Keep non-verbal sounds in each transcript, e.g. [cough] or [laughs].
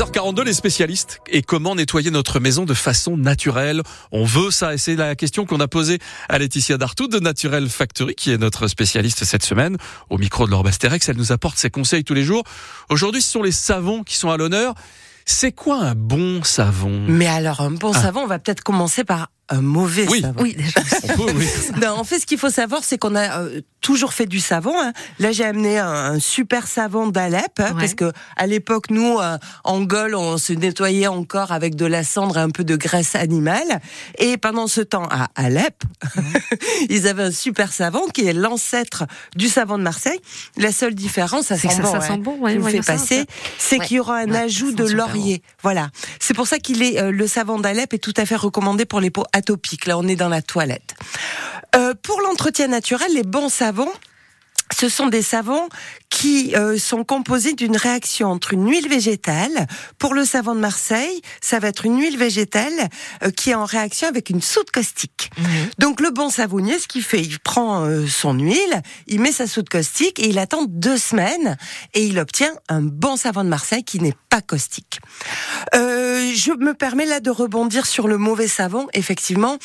6h42, les spécialistes. Et comment nettoyer notre maison de façon naturelle On veut ça, et c'est la question qu'on a posée à Laetitia Dartout de Naturel Factory, qui est notre spécialiste cette semaine. Au micro de Laure Basterex, elle nous apporte ses conseils tous les jours. Aujourd'hui, ce sont les savons qui sont à l'honneur. C'est quoi un bon savon? Mais alors, un bon Ah. savon, on va peut-être commencer par un mauvais Oui. savon. Oui, déjà. [laughs] Oui. Non, en fait, ce qu'il faut savoir, c'est qu'on a euh, toujours fait du savon. hein. Là, j'ai amené un, un super savon d'Alep, hein, Ouais. parce que à l'époque, nous, euh, en Gaule, on se nettoyait encore avec de la cendre et un peu de graisse animale. Et pendant ce temps, à Alep, [laughs] ils avaient un super savon qui est l'ancêtre du savon de Marseille. La seule différence, ça C'est sent que ça- bon, ça hein, sent bon, ouais, me ouais, fait ça, passer, c'est Ouais. qu'il y aura un Ouais, ajout de laurier. Voilà. C'est pour ça qu'il est euh, le savon d'Alep est tout à fait recommandé pour les peaux atopiques. Là, on est dans la toilette. Euh, pour l'entretien naturel, les bons savons, ce sont des savons qui euh, sont composés d'une réaction entre une huile végétale. Pour le savon de Marseille, ça va être une huile végétale euh, qui est en réaction avec une soude caustique. Donc le bon savonnier, ce qu'il fait, il prend euh, son huile, il met sa soude caustique et il attend deux semaines et il obtient un bon savon de Marseille qui n'est pas caustique. Euh, je me permets là de rebondir sur le mauvais savon. Effectivement,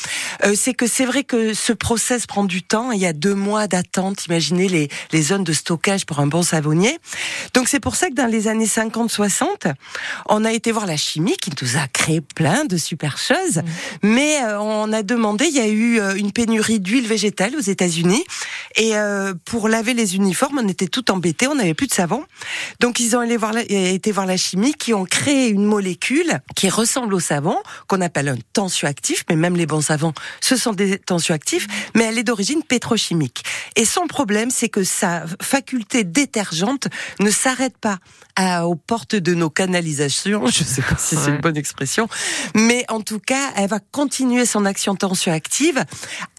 euh, c'est que c'est vrai que ce process prend du temps. Il y a deux mois d'attente. Imaginez les, les zones de stockage pour un bon savonnier. Donc c'est pour ça que dans les années 50-60, on a été voir la chimie qui nous a créé plein de super choses. Mais euh, on a demandé, il y a eu euh, une pénurie d'huile végétale aux États-Unis. Et euh, pour laver les uniformes, on était tout embêtés, on n'avait plus de savon. Donc ils ont allé voir la, été voir la chimie, qui ont créé une molécule qui ressemble au savon, qu'on appelle un tensioactif, mais même les bons savons, ce sont des tensioactifs, mais elle est d'origine pétrochimique. Et son problème, c'est que sa faculté détergente ne s'arrête pas à- aux portes de nos canalisations. [laughs] Je sais pas si c'est une bonne expression, mais en tout cas, elle va continuer son action tensioactive,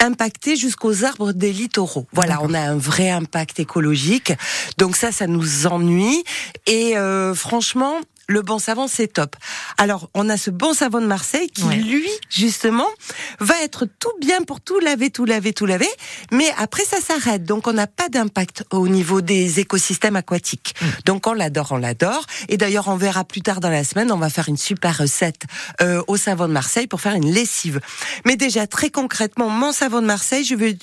impacter jusqu'aux arbres des littoraux. Voilà, on a un vrai impact écologique. Donc ça, ça nous ennuie. Et euh, franchement, le bon savon, c'est top. Alors, on a ce bon savon de Marseille qui, Ouais. lui, justement, va être tout bien pour tout laver, tout laver, tout laver. Mais après, ça s'arrête. Donc, on n'a pas d'impact au niveau des écosystèmes aquatiques. Donc, on l'adore, on l'adore. Et d'ailleurs, on verra plus tard dans la semaine, on va faire une super recette euh, au savon de Marseille pour faire une lessive. Mais déjà, très concrètement, mon savon de Marseille, je, veux,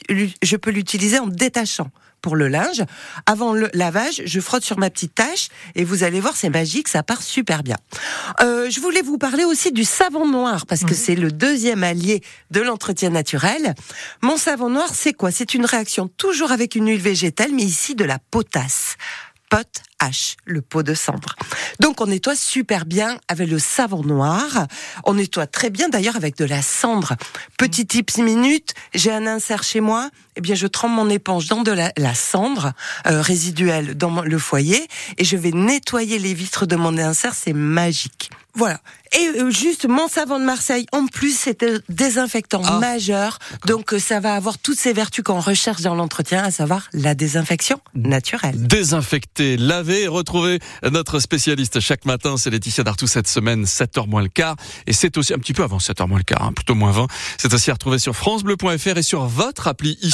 je peux l'utiliser en détachant pour le linge. Avant le lavage, je frotte sur ma petite tache et vous allez voir, c'est magique, ça part super bien. Euh, je voulais vous parler aussi du savon noir parce que c'est le deuxième allié de l'entretien naturel. Mon savon noir, c'est quoi? C'est une réaction toujours avec une huile végétale, mais ici de la potasse. Pot H, le pot de cendre. Donc on nettoie super bien avec le savon noir. On nettoie très bien d'ailleurs avec de la cendre. Petit tips minute, j'ai un insert chez moi. Eh bien, je trempe mon éponge dans de la, la cendre euh, résiduelle dans le foyer et je vais nettoyer les vitres de mon insert. C'est magique. Voilà. Et euh, juste mon savon de Marseille, en plus, c'est un désinfectant Ah. majeur. Donc, euh, ça va avoir toutes ces vertus qu'on recherche dans l'entretien, à savoir la désinfection naturelle. Désinfecter, laver et retrouver notre spécialiste chaque matin. C'est Laetitia Dartout cette semaine, 7h moins le quart. Et c'est aussi un petit peu avant 7h moins le quart, hein, plutôt moins 20. C'est aussi à retrouver sur FranceBleu.fr et sur votre appli ici.